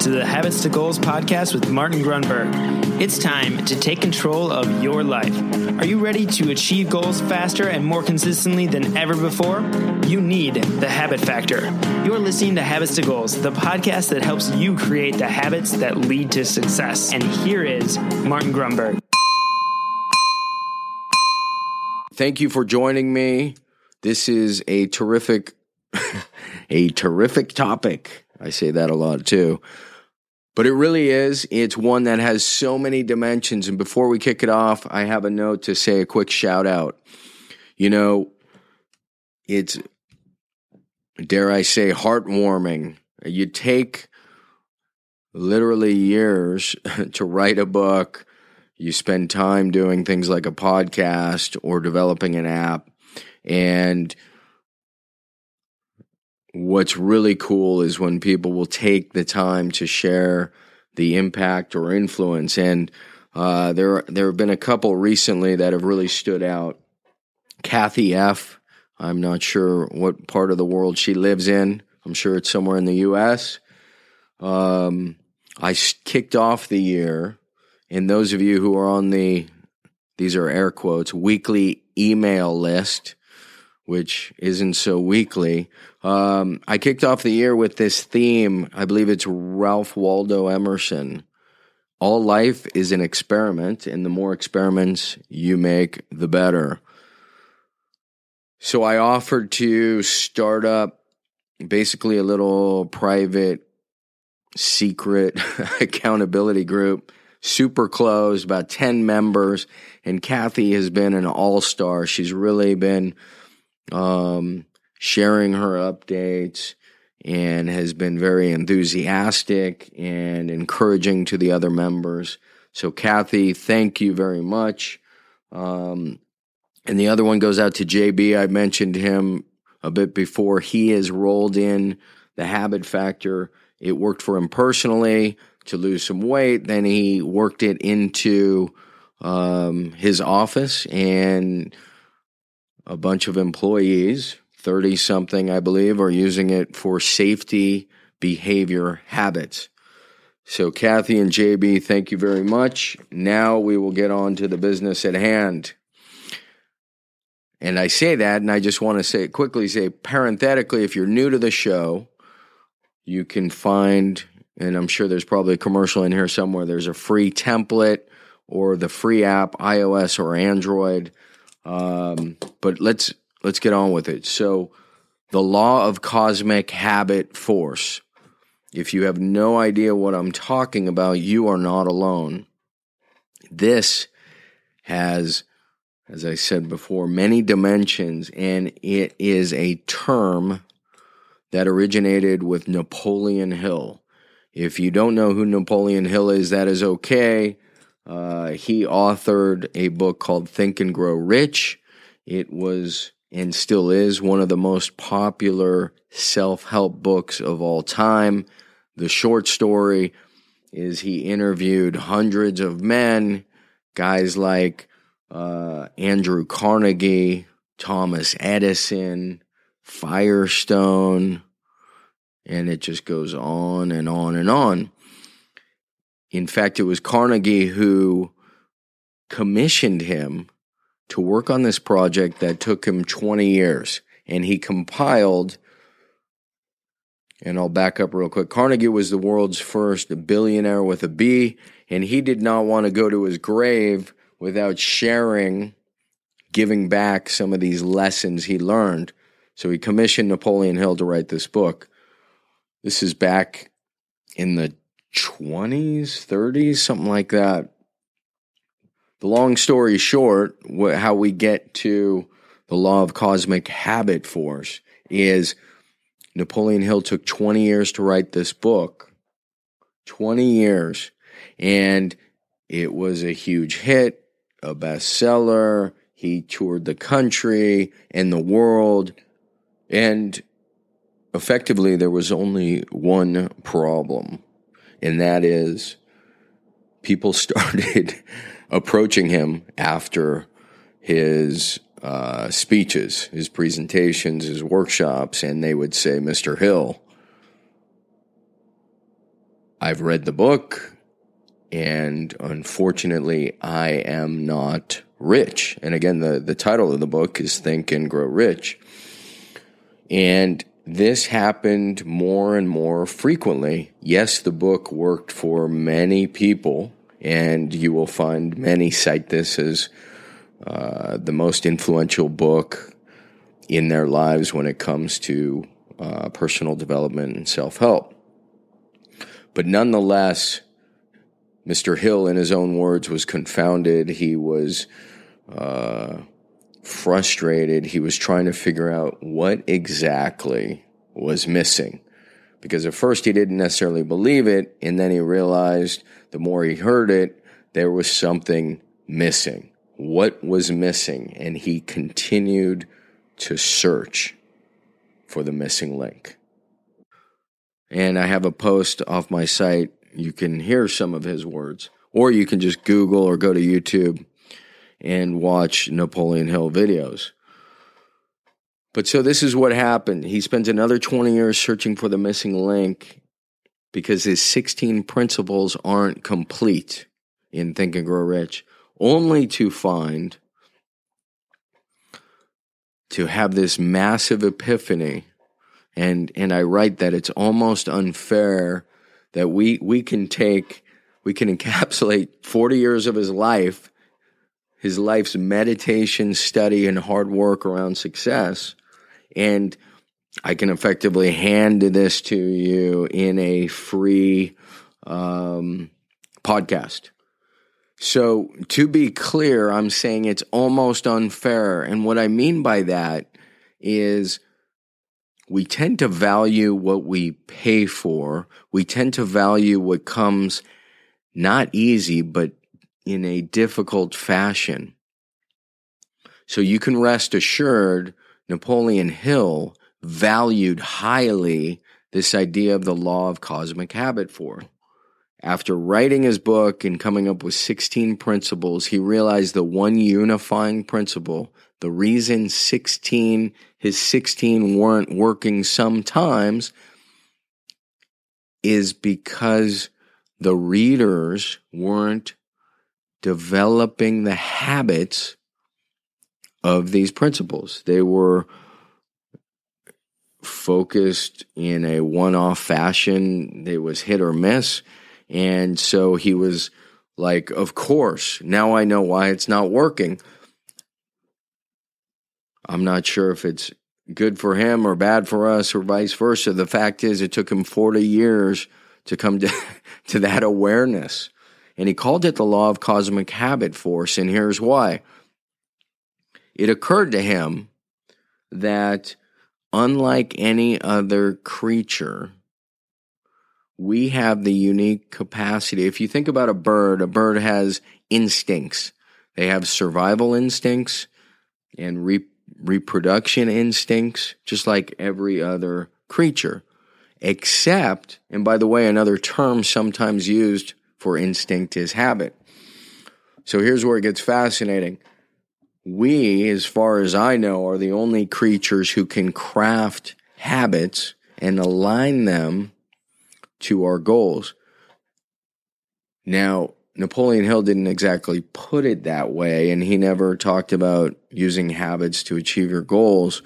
to the Habits to Goals podcast with Martin Grunburg. It's time to take control of your life. Are you ready to achieve goals faster and more consistently than ever before? You need the Habit Factor. You're listening to Habits to Goals, the podcast that helps you create the habits that lead to success. And here is Martin Grunburg. Thank you for joining me. This is a terrific a terrific topic. I say that a lot too. But it really is. It's one that has so many dimensions. And before we kick it off, I have a note to say a quick shout out. You know, it's, dare I say, heartwarming. You take literally years to write a book, you spend time doing things like a podcast or developing an app. And what's really cool is when people will take the time to share the impact or influence. And uh, there there have been a couple recently that have really stood out. Kathy F. I'm not sure what part of the world she lives in. I'm sure it's somewhere in the U.S. Um, I kicked off the year, and those of you who are on the these are air quotes weekly email list which isn't so weekly. Um, I kicked off the year with this theme. I believe it's Ralph Waldo Emerson. All life is an experiment, and the more experiments you make, the better. So I offered to start up basically a little private, secret accountability group, super close, about 10 members. And Kathy has been an all star. She's really been um, sharing her updates and has been very enthusiastic and encouraging to the other members. So, Kathy, thank you very much. Um, and the other one goes out to JB. I mentioned him a bit before. He has rolled in the habit factor. It worked for him personally to lose some weight. Then he worked it into um, his office and a bunch of employees, 30 something, I believe, are using it for safety behavior habits. So, Kathy and JB, thank you very much. Now we will get on to the business at hand. And I say that, and I just want to say it quickly say parenthetically, if you're new to the show, you can find, and I'm sure there's probably a commercial in here somewhere, there's a free template or the free app, iOS or Android um, but let's let's get on with it. So, the law of cosmic habit force. If you have no idea what I'm talking about, you are not alone. This has, as I said before, many dimensions, and it is a term that originated with Napoleon Hill. If you don't know who Napoleon Hill is, that is okay. Uh, he authored a book called Think and Grow Rich. It was and still is one of the most popular self help books of all time. The short story is he interviewed hundreds of men, guys like uh, Andrew Carnegie, Thomas Edison, Firestone, and it just goes on and on and on. In fact, it was Carnegie who commissioned him to work on this project that took him 20 years. And he compiled, and I'll back up real quick. Carnegie was the world's first billionaire with a B, and he did not want to go to his grave without sharing, giving back some of these lessons he learned. So he commissioned Napoleon Hill to write this book. This is back in the 20s, 30s, something like that. The long story short, how we get to the law of cosmic habit force is Napoleon Hill took 20 years to write this book. 20 years. And it was a huge hit, a bestseller. He toured the country and the world. And effectively, there was only one problem and that is people started approaching him after his uh, speeches, his presentations, his workshops, and they would say, Mr. Hill, I've read the book, and unfortunately, I am not rich. And again, the, the title of the book is Think and Grow Rich. And this happened more and more frequently. Yes, the book worked for many people, and you will find many cite this as uh, the most influential book in their lives when it comes to uh, personal development and self help. But nonetheless, Mr. Hill, in his own words, was confounded. He was uh, frustrated. He was trying to figure out what exactly was missing. Because at first he didn't necessarily believe it, and then he realized the more he heard it, there was something missing. What was missing? And he continued to search for the missing link. And I have a post off my site. You can hear some of his words, or you can just Google or go to YouTube and watch Napoleon Hill videos. But so this is what happened. He spends another 20 years searching for the missing link because his 16 principles aren't complete in Think and Grow Rich, only to find to have this massive epiphany and and I write that it's almost unfair that we we can take we can encapsulate 40 years of his life his life's meditation study and hard work around success and I can effectively hand this to you in a free um, podcast. So, to be clear, I'm saying it's almost unfair. And what I mean by that is we tend to value what we pay for. We tend to value what comes not easy, but in a difficult fashion. So you can rest assured Napoleon Hill valued highly this idea of the law of cosmic habit for. After writing his book and coming up with 16 principles, he realized the one unifying principle, the reason 16 his 16 weren't working sometimes is because the readers weren't developing the habits of these principles. They were focused in a one off fashion, it was hit or miss. And so he was like, Of course, now I know why it's not working. I'm not sure if it's good for him or bad for us or vice versa. The fact is, it took him 40 years to come to, to that awareness. And he called it the law of cosmic habit force. And here's why it occurred to him that unlike any other creature, we have the unique capacity. If you think about a bird, a bird has instincts. They have survival instincts and re- reproduction instincts, just like every other creature. Except, and by the way, another term sometimes used for instinct is habit. So here's where it gets fascinating. We, as far as I know, are the only creatures who can craft habits and align them to our goals. Now, Napoleon Hill didn't exactly put it that way, and he never talked about using habits to achieve your goals.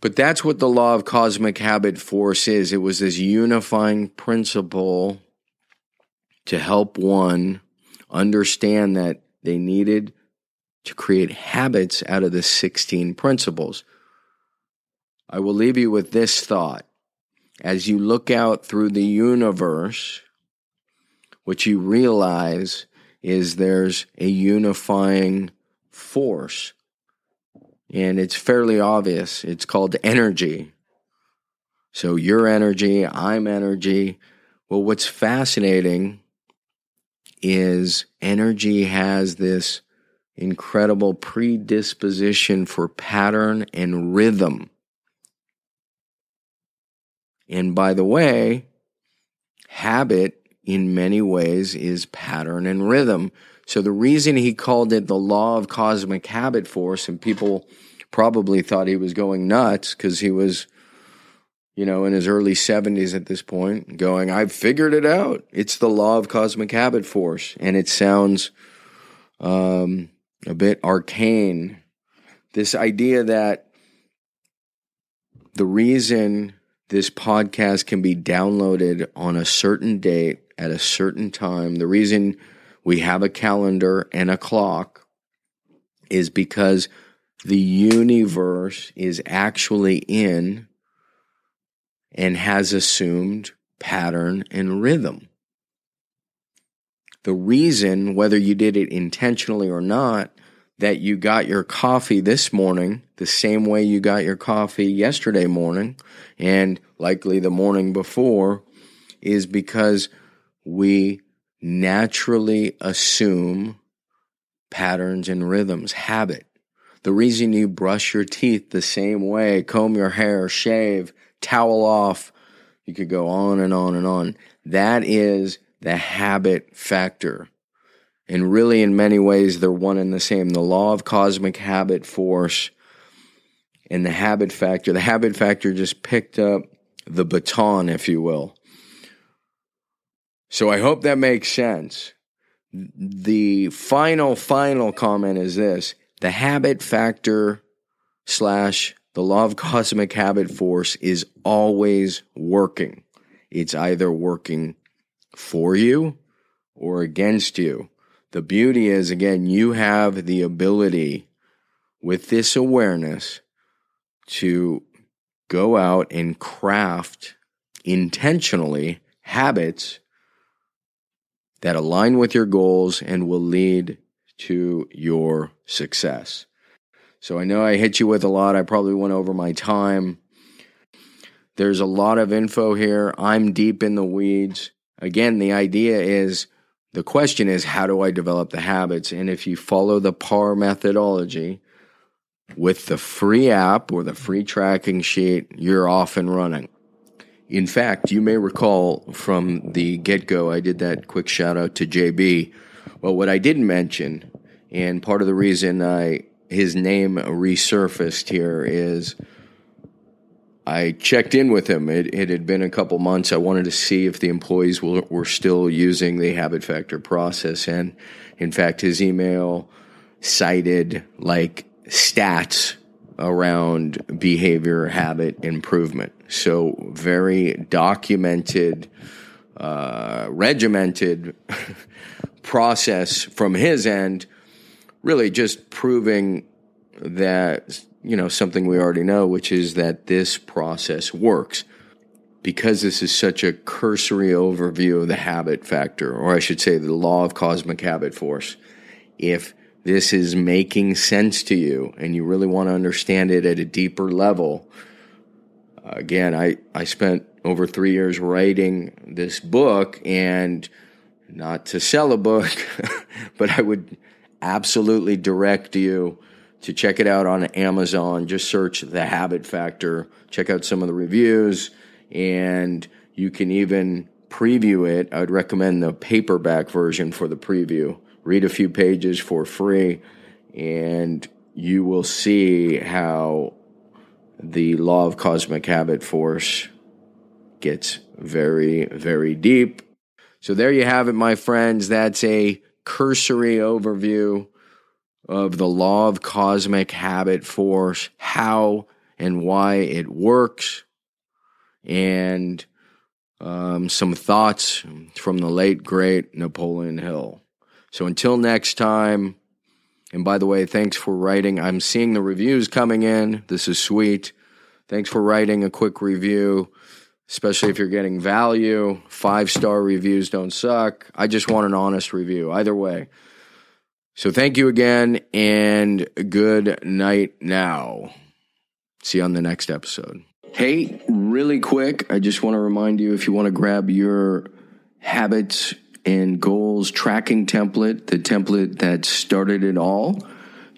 But that's what the law of cosmic habit force is. It was this unifying principle to help one understand that they needed to create habits out of the 16 principles. I will leave you with this thought. As you look out through the universe, what you realize is there's a unifying force. And it's fairly obvious. It's called energy. So your energy, I'm energy. Well, what's fascinating is energy has this incredible predisposition for pattern and rhythm. And by the way, habit in many ways is pattern and rhythm. So the reason he called it the law of cosmic habit force, and people probably thought he was going nuts because he was you know, in his early 70s at this point, going, I've figured it out. It's the law of cosmic habit force. And it sounds um, a bit arcane. This idea that the reason this podcast can be downloaded on a certain date at a certain time, the reason we have a calendar and a clock is because the universe is actually in and has assumed pattern and rhythm. The reason, whether you did it intentionally or not, that you got your coffee this morning the same way you got your coffee yesterday morning and likely the morning before is because we naturally assume patterns and rhythms, habit. The reason you brush your teeth the same way, comb your hair, shave, towel off, you could go on and on and on. That is the habit factor. And really, in many ways, they're one and the same. The law of cosmic habit force and the habit factor. The habit factor just picked up the baton, if you will. So I hope that makes sense. The final, final comment is this the habit factor slash the law of cosmic habit force is always working. It's either working for you or against you. The beauty is, again, you have the ability with this awareness to go out and craft intentionally habits that align with your goals and will lead to your success. So I know I hit you with a lot. I probably went over my time. There's a lot of info here. I'm deep in the weeds. Again, the idea is the question is how do I develop the habits? And if you follow the PAR methodology with the free app or the free tracking sheet, you're off and running. In fact, you may recall from the get go, I did that quick shout out to JB. Well, what I didn't mention, and part of the reason I his name resurfaced here is I checked in with him. It, it, had been a couple months. I wanted to see if the employees were, were still using the habit factor process. And in fact, his email cited like stats around behavior habit improvement. So, very documented, uh, regimented process from his end really just proving that, you know, something we already know, which is that this process works. Because this is such a cursory overview of the habit factor, or I should say the law of cosmic habit force, if this is making sense to you and you really want to understand it at a deeper level, again, I, I spent over three years writing this book and not to sell a book, but I would absolutely direct you to check it out on Amazon. Just search The Habit Factor, check out some of the reviews, and you can even preview it. I would recommend the paperback version for the preview. Read a few pages for free, and you will see how the law of cosmic habit force gets very, very deep. So there you have it, my friends. That's a cursory overview of the law of cosmic habit force, how and why it works, and um, some thoughts from the late, great Napoleon Hill. So until next time, and by the way, thanks for writing. I'm seeing the reviews coming in. This is sweet. Thanks for writing a quick review especially if you're getting value. Five star reviews don't suck. I just want an honest review, either way. So thank you again and good night now. See you on the next episode. Hey, really quick, I just want to remind you if you want to grab your habits and goals tracking template, the template that started it all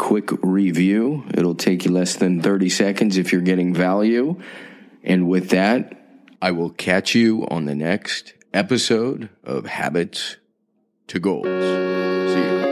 quick review. It'll take you less than 30 seconds if you're getting value. And with that, I will catch you on the next episode of Habits to Goals.